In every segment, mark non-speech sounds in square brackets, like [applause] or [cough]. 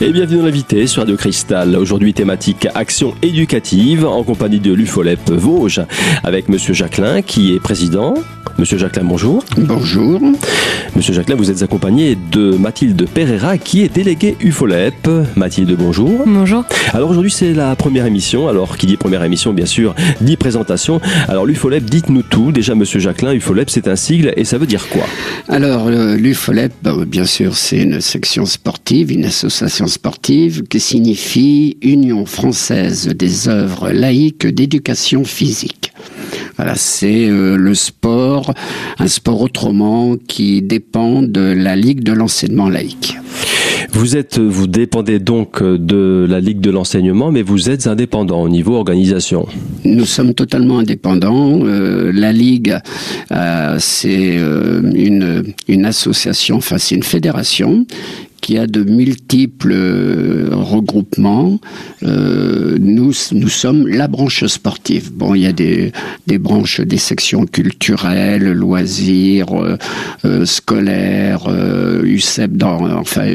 Et bienvenue dans l'invité sur Radio Cristal. Aujourd'hui thématique action éducative en compagnie de l'UFOLEP Vosges avec Monsieur Jacquelin qui est président. Monsieur Jacquelin, bonjour. Bonjour. Monsieur Jacquelin, vous êtes accompagné de Mathilde Pereira qui est déléguée UFOLEP. Mathilde, bonjour. Bonjour. Alors aujourd'hui c'est la première émission. Alors qui dit première émission, bien sûr, dit présentation. Alors l'UFOLEP, dites-nous tout. Déjà Monsieur Jacquelin, UFOLEP c'est un sigle et ça veut dire quoi? Alors l'UFOLEP, bah, bien sûr, c'est une section sportive, une association sportive qui signifie Union française des œuvres laïques d'éducation physique. Voilà, c'est euh, le sport, un sport autrement qui dépend de la Ligue de l'enseignement laïque. Vous êtes, vous dépendez donc de la Ligue de l'enseignement, mais vous êtes indépendant au niveau organisation. Nous sommes totalement indépendants. Euh, la Ligue, euh, c'est euh, une, une association, enfin c'est une fédération qui a de multiples euh, regroupements. Euh, nous, nous sommes la branche sportive. Bon, il y a des, des branches, des sections culturelles, loisirs, euh, euh scolaires, UCEP, dans, enfin,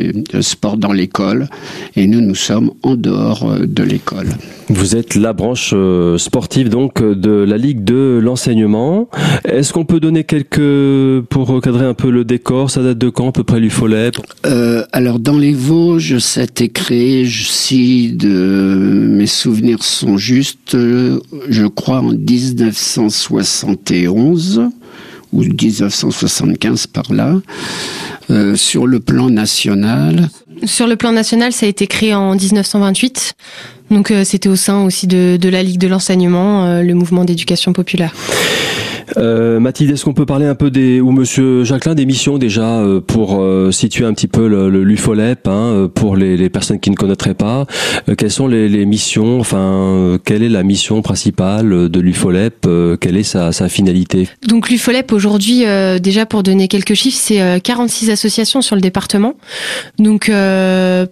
sport dans l'école. Et nous, nous sommes en dehors de l'école. Vous êtes la branche sportive donc de la Ligue de l'enseignement. Est-ce qu'on peut donner quelques pour recadrer un peu le décor Ça date de quand à peu près l'UFOLEP? Euh, Alors dans les Vosges, ça a été créé, si de mes souvenirs sont justes, je crois en 1971 ou 1975 par là. Euh, sur le plan national, sur le plan national, ça a été créé en 1928. Donc euh, c'était au sein aussi de, la Ligue de l'enseignement, euh, le mouvement d'éducation populaire. Euh, Mathilde, est-ce qu'on peut parler un peu des ou Monsieur Jacquelin des missions déjà euh, pour euh, situer un petit peu le, le l'UFOLEP hein, pour les, les, personnes qui ne connaîtraient pas Quelles sont les, les, missions Enfin, quelle est la mission principale de l'UFOLEP Quelle est sa, sa finalité? Donc l'UFOLEP aujourd'hui, déjà pour donner quelques chiffres, c'est 46 associations sur le département. Donc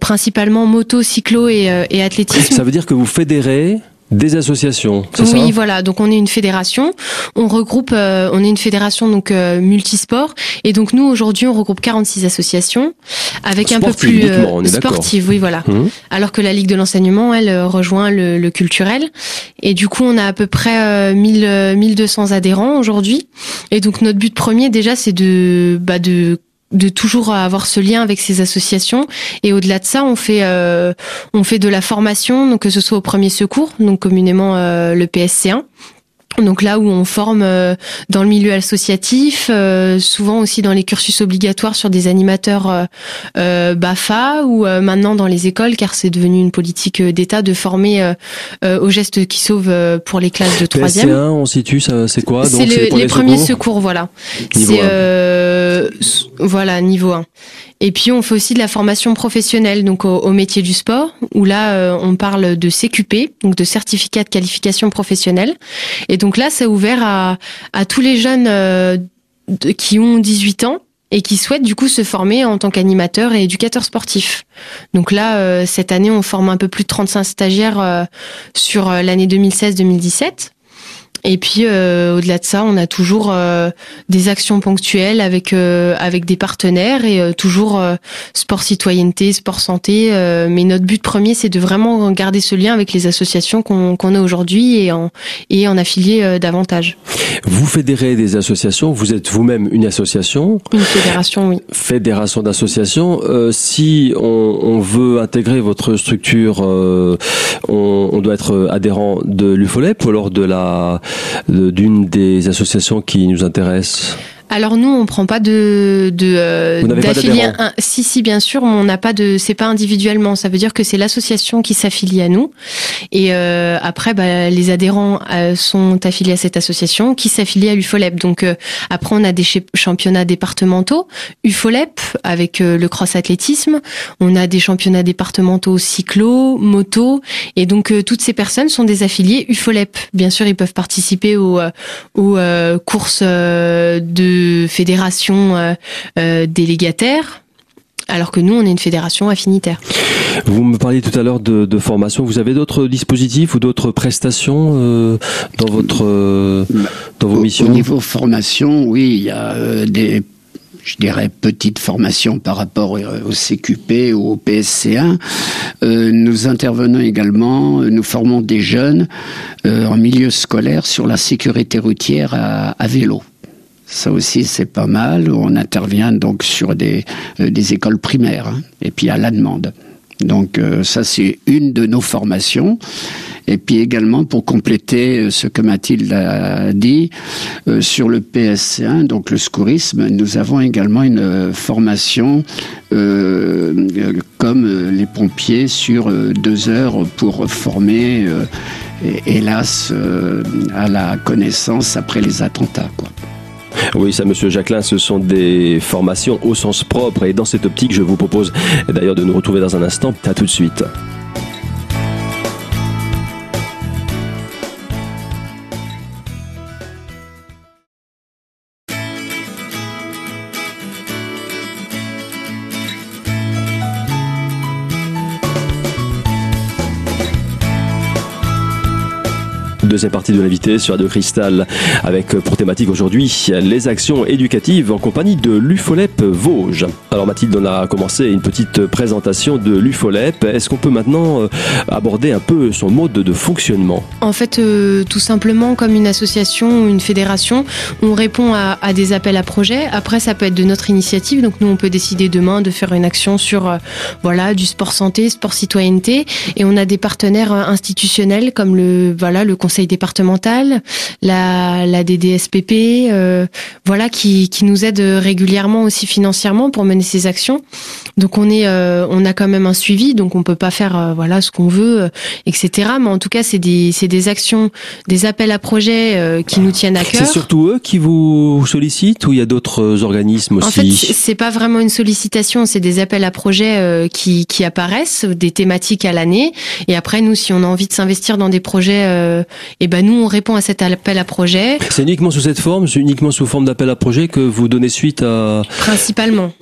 principalement moto, cyclo et, et athlétisme. Ça veut dire que vous fédérez des associations, oui, voilà. Donc on est une fédération. On regroupe, euh, on est une fédération donc euh, multisport. Et donc nous aujourd'hui on regroupe 46 associations avec un peu plus euh, sportive. Oui, voilà. Hum. Alors que la Ligue de l'enseignement, elle euh, rejoint le, le, culturel. Et du coup on a à peu près 1000, 1200 adhérents aujourd'hui. Et donc notre but premier déjà c'est de bah, de de toujours avoir ce lien avec ces associations. Et au-delà de ça on fait euh, on fait de la formation donc que ce soit au premier secours donc communément euh, le PSC1 donc là où on forme euh, dans le milieu associatif, euh, souvent aussi dans les cursus obligatoires sur des animateurs euh, BAFA ou maintenant dans les écoles, car c'est devenu une politique d'État de former aux gestes qui sauvent pour les classes de troisième. on situe, c'est quoi? C'est les, premiers secours, voilà. C'est voilà niveau 1. Et puis on fait aussi de la formation professionnelle, donc au, métier du sport, où là on parle de CQP, donc de certificat de qualification professionnelle. Et donc là, c'est ouvert à, tous les jeunes euh, qui ont 18 ans et qui souhaitent du coup se former en tant qu'animateur et éducateur sportif. Donc là, euh, cette année, on forme un peu plus de 35 stagiaires euh, sur l'année 2016-2017. Et puis euh, au-delà de ça, on a toujours euh, des actions ponctuelles avec euh, avec des partenaires et toujours sport citoyenneté, sport santé. mais notre but premier, c'est de vraiment garder ce lien avec les associations qu'on qu'on a aujourd'hui et en et en affilier davantage. Vous fédérez des associations. Vous êtes vous-même une association. Une fédération, oui. Fédération d'associations. si on, on, veut intégrer votre structure, on, on, doit être adhérent de l'UFOLEP ou alors de la d'une des associations qui nous intéresse alors nous, on prend pas de de euh, Si si, bien sûr, on n'a pas de. C'est pas individuellement. Ça veut dire que c'est l'association qui s'affilie à nous. Et euh, après, bah, les adhérents euh, sont affiliés à cette association qui s'affilie à l'UFOLEP. Donc euh, après, on a des championnats départementaux UFOLEP avec le cross athlétisme. On a des championnats départementaux cyclo, moto. Et donc toutes ces personnes sont des affiliés UFOLEP. Bien sûr, ils peuvent participer aux aux courses de fédération euh, euh, délégataire alors que nous, on est une fédération affinitaire. Vous me parliez tout à l'heure de, formation. Vous avez d'autres dispositifs ou d'autres prestations euh, dans votre dans vos missions Au niveau formation, oui, il y a des je dirais, petite formation par rapport au CQP ou au PSC1. nous intervenons également, nous formons des jeunes en milieu scolaire sur la sécurité routière à, vélo. Ça aussi, c'est pas mal. On intervient donc sur des, des écoles primaires hein, et puis à la demande. Donc ça, c'est une de nos formations. Et puis également, pour compléter euh, ce que Mathilde a dit, euh, sur le PSC1, donc le secourisme, nous avons également une euh, formation comme les pompiers sur deux heures pour former, hélas, à la connaissance après les attentats. Oui, ça, Monsieur Jacquelin, ce sont des formations au sens propre. Et dans cette optique, je vous propose d'ailleurs de nous retrouver dans un instant. À tout de suite. Deuxième partie de l'invité sur Radio Cristal avec euh, pour thématique aujourd'hui les actions éducatives en compagnie de l'UFOLEP Vosges. Alors Mathilde, on a commencé une petite présentation de l'UFOLEP. Est-ce qu'on peut maintenant euh, aborder un peu son mode de fonctionnement? En fait, euh, tout simplement comme une association ou une fédération, on répond à, des appels à projets. Après, ça peut être de notre initiative. Donc nous, on peut décider demain de faire une action sur voilà du sport santé, sport citoyenneté, et on a des partenaires institutionnels comme le voilà le conseil départementale, la, la DDSPP, euh, voilà, qui, qui nous aide régulièrement aussi financièrement pour mener ces actions. Donc on est, euh, on a quand même un suivi, donc on peut pas faire euh, voilà ce qu'on veut, etc. Mais en tout cas, c'est des, c'est des actions, des appels à projets qui nous tiennent à cœur. C'est surtout eux qui vous sollicitent ou il y a d'autres organismes aussi En fait, c'est pas vraiment une sollicitation, c'est des appels à projets qui, qui apparaissent, des thématiques à l'année. Et après, nous, si on a envie de s'investir dans des projets et ben nous on répond à cet appel à projet. C'est uniquement sous cette forme, c'est uniquement sous forme d'appel à projet que vous donnez suite à. Principalement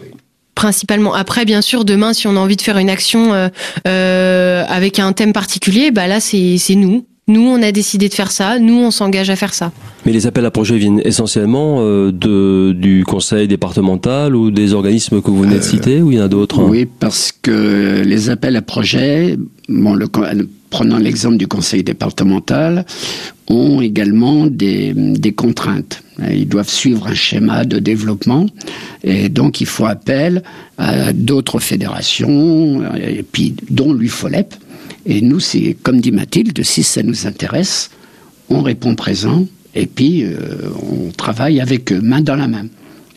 principalement. Après, bien sûr, demain, si on a envie de faire une action euh, euh, avec un thème particulier, bah là, c'est nous. Nous, on a décidé de faire ça. Nous, on s'engage à faire ça. Mais les appels à projets viennent essentiellement euh, de, du conseil départemental ou des organismes que vous venez de citer, ou il y en a d'autres Oui, parce que les appels à projets, bon, le, prenant l'exemple du conseil départemental, ont également des, contraintes. Ils doivent suivre un schéma de développement et donc il faut appel à d'autres fédérations, et puis dont l'UFOLEP. Et nous, c'est comme dit Mathilde, si ça nous intéresse, on répond présent et puis euh, on travaille avec eux main dans la main.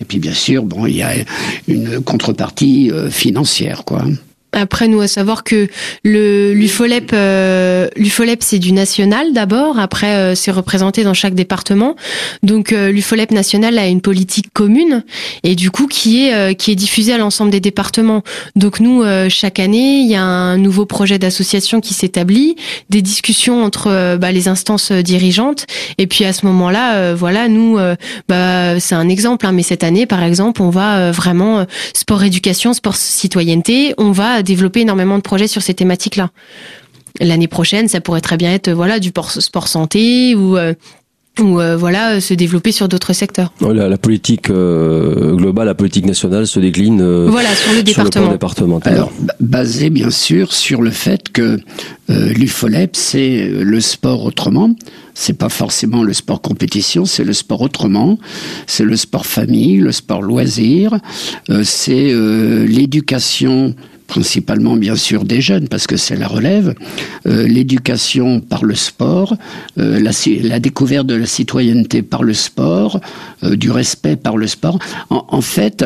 Et puis bien sûr, bon, il y a une contrepartie euh, financière, quoi. Après, nous, à savoir que le l'UFOLEP, euh, l'UFOLEP, c'est du national d'abord. Après, euh, c'est représenté dans chaque département. Donc, euh, l'UFOLEP national a une politique commune et du coup qui est euh, qui est diffusée à l'ensemble des départements. Donc, nous, chaque année, il y a un nouveau projet d'association qui s'établit, des discussions entre bah, les instances dirigeantes. Et puis à ce moment-là, voilà, nous, bah, c'est un exemple. Hein, mais cette année, par exemple, on va vraiment sport éducation, sport citoyenneté. On va développer énormément de projets sur ces thématiques-là. L'année prochaine, ça pourrait très bien être voilà du sport santé ou euh, ou euh, voilà se développer sur d'autres secteurs. La, politique euh, globale, la politique nationale se décline voilà sur le département. départemental. Alors basé bien sûr sur le fait que l'UFOLEP c'est le sport autrement. C'est pas forcément le sport compétition, c'est le sport autrement. C'est le sport famille, le sport loisir. c'est l'éducation principalement bien sûr des jeunes, parce que c'est la relève, euh, l'éducation par le sport, euh, la, découverte de la citoyenneté par le sport, euh, du respect par le sport. En fait,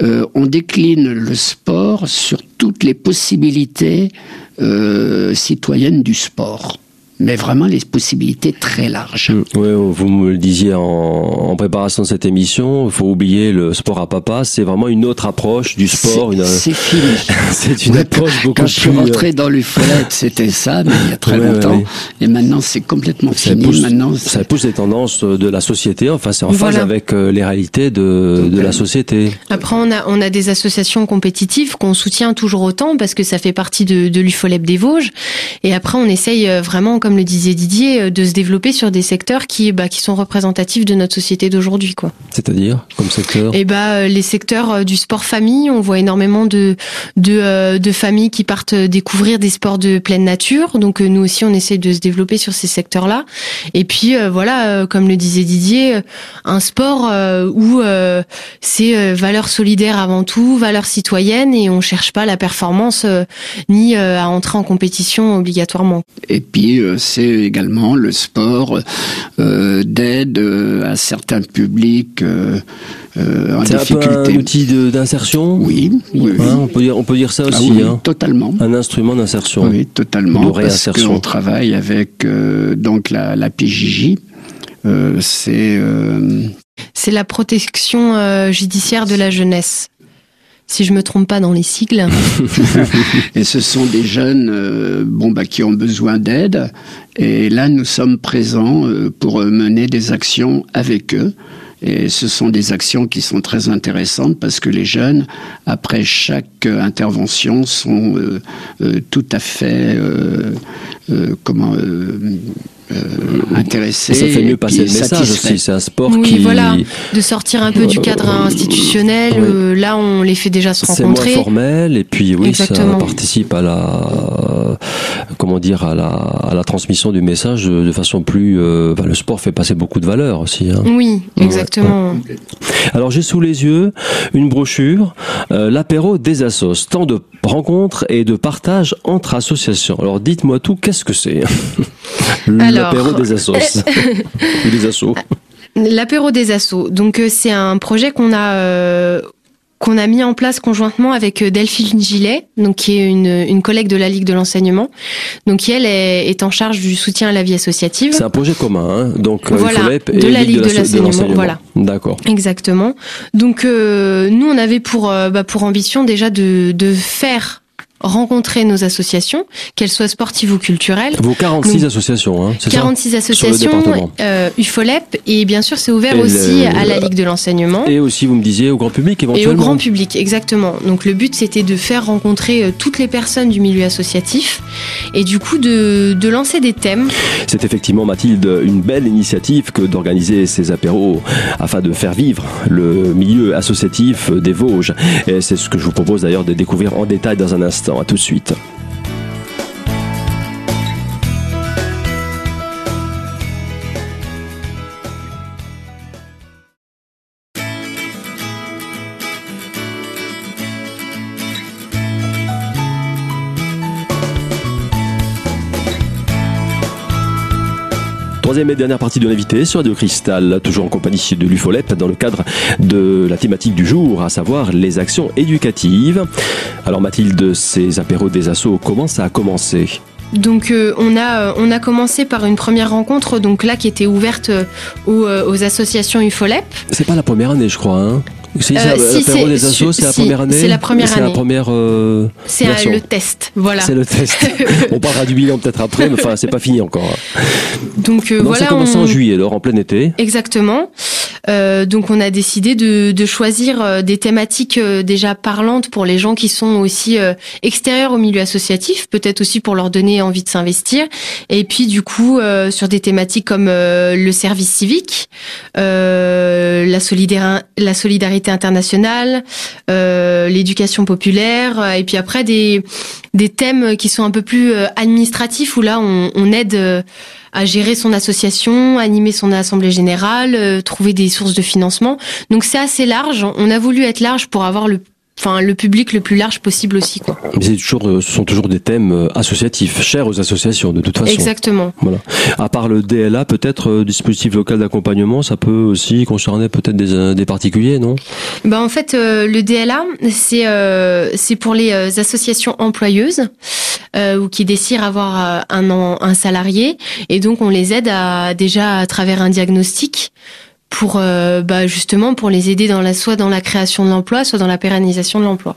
on décline le sport sur toutes les possibilités citoyennes du sport mais vraiment les possibilités très larges. Mm. Oui, vous me le disiez en, en préparation de cette émission, il faut oublier le sport à papa, c'est vraiment une autre approche du sport. C'est fini. [laughs] c'est une approche beaucoup Quand je suis rentré dans l'UFOLET, c'était ça, mais il y a très longtemps. Et maintenant, c'est complètement fini. Pousse, maintenant, ça pousse les tendances de la société, enfin c'est en phase avec euh, les réalités de, de la société. Après, on a, on a des associations compétitives qu'on soutient toujours autant parce que ça fait partie de, de l'UFOLEP des Vosges. Et après, on essaye euh, vraiment, comme le disait Didier, de se développer sur des secteurs qui, bah, qui sont représentatifs de notre société d'aujourd'hui, quoi. C'est-à-dire comme secteur Et eh bah, les secteurs du sport famille, on voit énormément de de, de familles qui partent découvrir des sports de pleine nature. Donc nous aussi, on essaie de se développer sur ces secteurs-là. Et puis voilà, comme le disait Didier, un sport où c'est valeurs solidaires avant tout, valeurs citoyennes, et on cherche pas la performance ni à entrer en compétition obligatoirement. Et puis euh, c'est également le sport euh, d'aide euh, à certains publics. Euh, en difficulté. un peu un outil d'insertion oui, oui, hein, on, peut dire, on peut dire ça ah aussi. hein. Totalement. Un instrument d'insertion. Oui, totalement. De réinsertion. Parce qu'on travaille avec donc la, la PJJ. c'est c'est la protection judiciaire de la jeunesse si je me trompe pas dans les sigles. [laughs] et ce sont des jeunes euh, bon, bah, qui ont besoin d'aide. Et là, nous sommes présents euh, pour mener des actions avec eux. Et ce sont des actions qui sont très intéressantes parce que les jeunes, après chaque intervention, sont euh, tout à fait comment euh, intéressé. ça fait mieux passer le message aussi. C'est un sport oui, qui. voilà. De sortir un peu du cadre institutionnel. Euh, là, on les fait déjà se rencontrer. C'est moins formel et puis oui, ça participe à la comment dire à la, à la transmission du message de, façon plus. Euh, le sport fait passer beaucoup de valeurs aussi. Hein. Oui, exactement. Alors j'ai sous les yeux une brochure, euh, l'apéro des assos, temps de rencontres et de partage entre associations. Alors dites-moi tout, qu'est-ce que c'est? L'apéro des assos. [laughs] des assos. L'apéro des assos. Donc euh, c'est un projet qu'on a euh, qu'on a mis en place conjointement avec euh, Delphine Gillet, donc qui est une, une collègue de la Ligue de l'enseignement, donc qui elle est, est, en charge du soutien à la vie associative. C'est un projet commun, hein donc voilà, et de la Ligue de l'enseignement, voilà. D'accord. Exactement. Donc nous on avait pour bah, pour ambition déjà de de faire rencontrer nos associations, qu'elles soient sportives ou culturelles. Vos 46 associations, hein, c'est 46 associations, euh, UFOLEP, et bien sûr c'est ouvert aussi à la Ligue de l'enseignement. Et aussi, vous me disiez, au grand public éventuellement. Et au grand public, exactement. Donc le but c'était de faire rencontrer euh, toutes les personnes du milieu associatif, et du coup de, de lancer des thèmes. C'est effectivement, Mathilde, une belle initiative que d'organiser ces apéros afin de faire vivre le milieu associatif des Vosges. Et c'est ce que je vous propose d'ailleurs de découvrir en détail dans un instant. À tout de suite. Troisième et dernière partie de l'invité sur Radio Cristal, toujours en compagnie de l'UFOLEP dans le cadre de la thématique du jour, à savoir les actions éducatives. Alors Mathilde, ces apéros des assos, comment ça a commencé? Donc euh, on a euh, on a commencé par une première rencontre donc là qui était ouverte euh, aux, aux associations UFOLEP. C'est pas la première année je crois hein. C'est euh, si, des assos, c'est la première année. C'est la première année. C'est la première. Euh, c'est le test, voilà. C'est le test. [laughs] on parlera du bilan peut-être après, mais enfin c'est pas fini encore. Donc euh, voilà. Ça a commencé en juillet, alors en plein été. Exactement. Euh, donc on a décidé de, de choisir euh, des thématiques euh, déjà parlantes pour les gens qui sont aussi extérieurs au milieu associatif, peut-être aussi pour leur donner envie de s'investir. Et puis du coup sur des thématiques comme le service civique, la, la solidarité internationale, l'éducation populaire, et puis après des des thèmes qui sont un peu plus administratifs où là on, on aide à gérer son association, animer son assemblée générale, euh, trouver des sources de financement. Donc c'est assez large. On a voulu être large pour avoir le enfin le public le plus large possible aussi quoi. Mais c'est toujours euh, ce sont toujours des thèmes euh, associatifs, chers aux associations de toute façon. Exactement. Voilà. À part le DLA, peut-être dispositif local d'accompagnement, ça peut aussi concerner peut-être des, des particuliers, non? Ben en fait le DLA c'est c'est pour les associations employeuses euh, ou qui désirent avoir euh, un, un salarié. Et donc, on les aide à, déjà à travers un diagnostic pour euh, bah, justement pour les aider dans la soit dans la création de l'emploi, soit dans la pérennisation de l'emploi.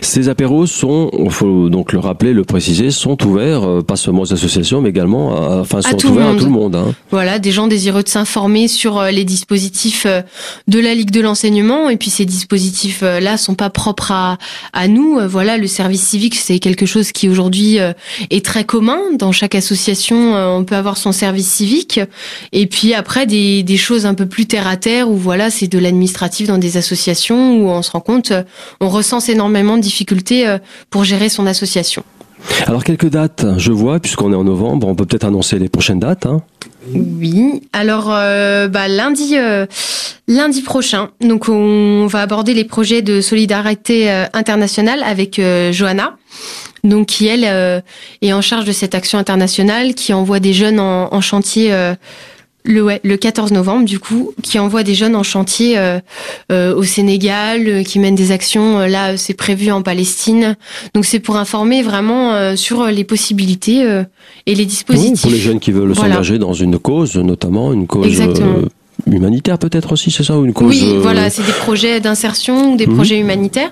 Ces apéros sont, il faut donc le rappeler, le préciser, sont ouverts euh, pas seulement aux associations, mais également, à, enfin, sont ouverts à tout le monde. Hein. Voilà, des gens désireux de s'informer sur euh, les dispositifs euh, de la Ligue de l'enseignement, et puis ces dispositifs-là sont pas propres à, à nous. Voilà, le service civique, c'est quelque chose qui aujourd'hui est très commun dans chaque association. On peut avoir son service civique, et puis après des, des choses un peu plus terre à terre où voilà, c'est de l'administratif dans des associations où on se rend compte, on recense énormément de difficultés euh, pour gérer son association. Alors quelques dates, je vois, puisqu'on est en novembre, on peut peut-être annoncer les prochaines dates. Hein. Oui, alors euh, bah, lundi, euh, lundi prochain, donc on va aborder les projets de solidarité internationale avec Johanna, donc qui elle est en charge de cette action internationale, qui envoie des jeunes en, en chantier le, le 14 novembre, du coup, qui envoie des jeunes en chantier euh, euh, au Sénégal, euh, qui mènent des actions. là, c'est prévu en Palestine. Donc, c'est pour informer vraiment sur les possibilités et les dispositifs. pour les jeunes qui veulent s'engager dans une cause, notamment une cause humanitaire peut-être aussi, c'est ça ou une cause Oui, voilà, c'est des projets d'insertion ou des mhm. projets humanitaires.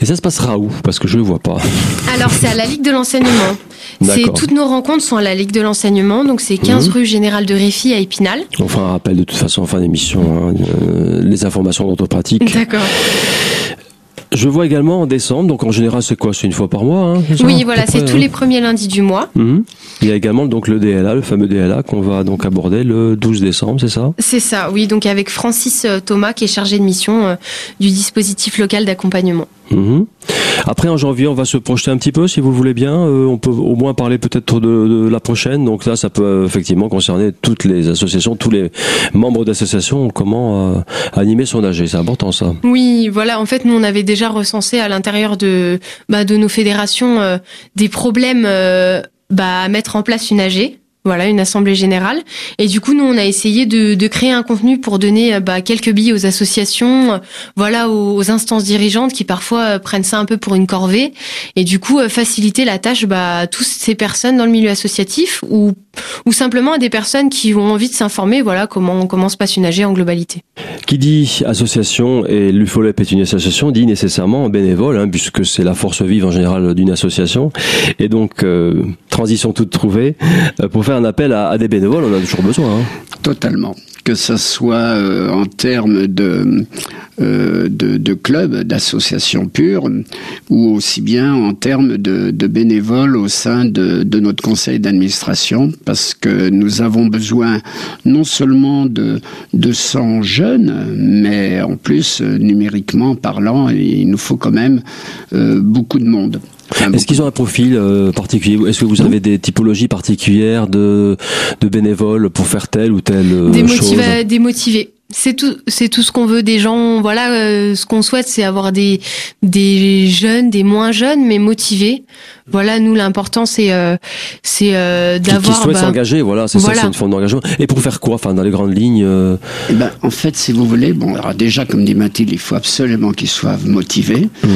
Et ça se passera où? Parce que je ne le vois pas. [laughs] Alors, c'est à la Ligue de l'enseignement. C'est toutes nos rencontres sont à la Ligue de l'enseignement, donc c'est 15 mhm. rue Général de Réfi à Épinal. On fera un rappel de toute façon en fin d'émission, hein, euh, les informations dont on pratique. D'accord. Je vois également en décembre, donc en général c'est quoi? C'est une fois par mois hein, Oui, voilà, c'est tous hein les premiers lundis du mois. Mhm. Il y a également donc le DLA, le fameux DLA qu'on va donc aborder le 12 décembre, c'est ça? C'est ça, oui, donc avec Francis euh, Thomas qui est chargé de mission euh, du dispositif local d'accompagnement. Mhm. Après, en janvier, on va se projeter un petit peu, si vous le voulez bien. Euh, on peut au moins parler peut-être de, la prochaine. Donc là, ça peut euh, effectivement concerner toutes les associations, tous les membres d'associations, comment euh, animer son AG. C'est important, ça. Oui, voilà. En fait, nous, on avait déjà recensé à l'intérieur de, bah, de nos fédérations des problèmes bah, à mettre en place une AG. Voilà, une assemblée générale. Et du coup, nous, on a essayé de, de créer un contenu pour donner euh, bah, quelques billes aux associations, euh, voilà, aux, instances dirigeantes qui parfois euh, prennent ça un peu pour une corvée. Et du coup, faciliter la tâche bah, à toutes ces personnes dans le milieu associatif ou, ou simplement à des personnes qui ont envie de s'informer, voilà, comment, comment se passe une AG en globalité. Qui dit association et l'UFOLEP est une association, dit nécessairement bénévole, hein, puisque c'est la force vive en général d'une association. Et donc, transition toute trouvée, pour un appel à, des bénévoles, on a toujours besoin. Hein. Totalement. Que ce soit euh, en termes de, euh, de, clubs, d'associations pures, ou aussi bien en termes de, bénévoles au sein de, notre conseil d'administration, parce que nous avons besoin non seulement de, de 100 jeunes, mais en plus, euh, numériquement parlant, il nous faut quand même beaucoup de monde. Est-ce qu'ils ont un profil euh, particulier Est-ce que vous avez des typologies particulières de, de bénévoles pour faire telle ou telle euh, chose Des motivés. C'est tout, c'est tout ce qu'on veut des gens. Voilà, euh, ce qu'on souhaite, c'est avoir des des jeunes, des moins jeunes, mais motivés. Voilà, nous l'important c'est euh, c'est euh, d'avoir qui, souhaitent bah, s'engager. Voilà, c'est ça, c'est une forme d'engagement. Et pour faire quoi Enfin, dans les grandes lignes. Euh... Eh ben, en fait, si vous voulez, bon, alors déjà comme dit Mathilde, il faut absolument qu'ils soient motivés, mhm.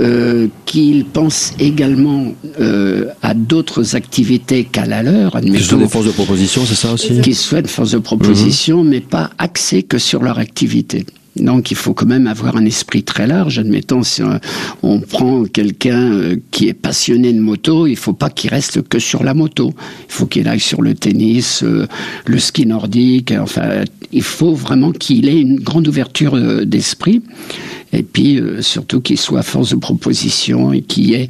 euh, qu'ils pensent également euh, à d'autres activités qu'à la leur. Qu'ils soient des forces de proposition, c'est ça aussi. Qu'ils soient des forces de proposition, mhm. mais pas axés que sur leur activité. Donc il faut quand même avoir un esprit très large. Admettons, si on, prend quelqu'un euh, qui est passionné de moto, il faut pas qu'il reste que sur la moto. Il faut qu'il aille sur le tennis, euh, le ski nordique. Enfin, il faut vraiment qu'il ait une grande ouverture euh, d'esprit. Et puis surtout qu'il soit force de proposition et qu'il ait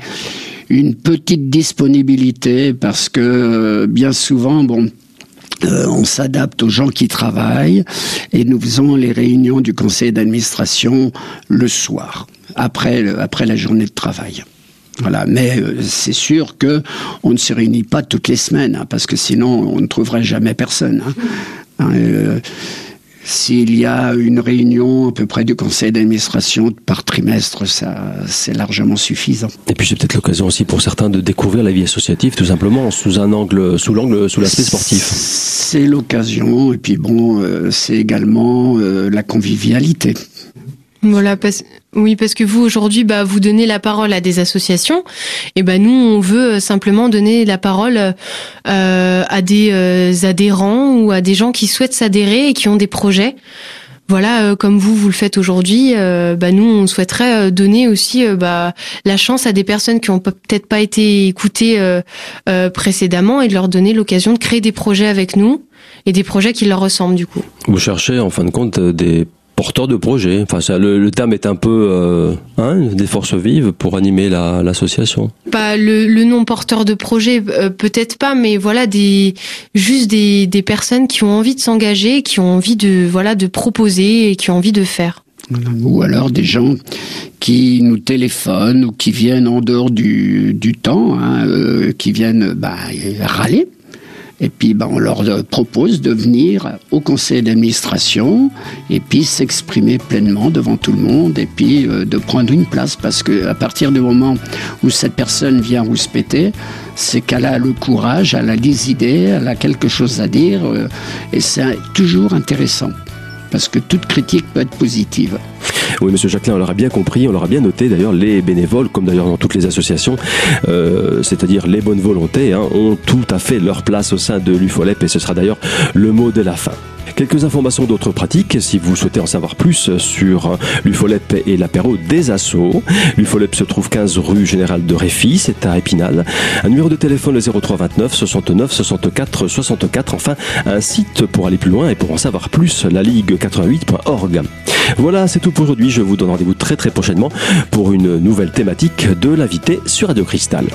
une petite disponibilité parce que bien souvent, bon, euh, on s'adapte aux gens qui travaillent et nous faisons les réunions du conseil d'administration le soir, après, après la journée de travail. Voilà, mais euh, c'est sûr que on ne se réunit pas toutes les semaines, hein, parce que sinon on ne trouverait jamais personne. Hein. Hein, euh, s'il y a une réunion à peu près du conseil d'administration par trimestre, ça c'est largement suffisant. Et puis c'est peut-être l'occasion aussi pour certains de découvrir la vie associative tout simplement sous un angle, sous l'angle, sous l'aspect sportif. C'est l'occasion et puis bon, euh, c'est également euh, la convivialité. Voilà, oui, parce que vous aujourd'hui, bah, vous donnez la parole à des associations, et ben nous, on veut simplement donner la parole euh, à des euh, adhérents ou à des gens qui souhaitent s'adhérer et qui ont des projets. voilà, comme vous vous le faites aujourd'hui, bah, nous on souhaiterait donner aussi bah, la chance à des personnes qui ont peut-être pas été écoutées précédemment et de leur donner l'occasion de créer des projets avec nous et des projets qui leur ressemblent du coup. Vous cherchez en fin de compte des porteur de projet. Enfin, ça, le, terme est un peu euh, hein, des forces vives pour animer l'association. pas le, le nom porteur de projet, euh, peut-être pas, mais voilà des juste des, des personnes qui ont envie de s'engager, qui ont envie de voilà de proposer et qui ont envie de faire. Ou alors des gens qui nous téléphonent ou qui viennent en dehors du, du temps, hein, euh, qui viennent bah, râler et puis, ben, on leur propose de venir au conseil d'administration et puis s'exprimer pleinement devant tout le monde et puis euh, de prendre une place parce que à partir du moment où cette personne vient rouspéter, c'est qu'elle a le courage, elle a des idées, elle a quelque chose à dire euh, et c'est toujours intéressant parce que toute critique peut être positive. Oui, Monsieur Jacquelin, on l'aura bien compris, on l'aura bien noté. D'ailleurs, les bénévoles, comme d'ailleurs dans toutes les associations, euh, c'est-à-dire les bonnes volontés, hein, ont tout à fait leur place au sein de l'UFOLEP et ce sera d'ailleurs le mot de la fin. Quelques informations d'autres pratiques si vous souhaitez en savoir plus sur l'UFOLEP et l'apéro des assauts. L'UFOLEP se trouve 15 rue Général de Réfi, c'est à Épinal. Un numéro de téléphone le 03 29 69 64 64. Enfin, un site pour aller plus loin et pour en savoir plus, la ligue88.org. Voilà, c'est tout pour aujourd'hui. Je vous donne rendez-vous très très prochainement pour une nouvelle thématique de l'invité sur Radio Cristal.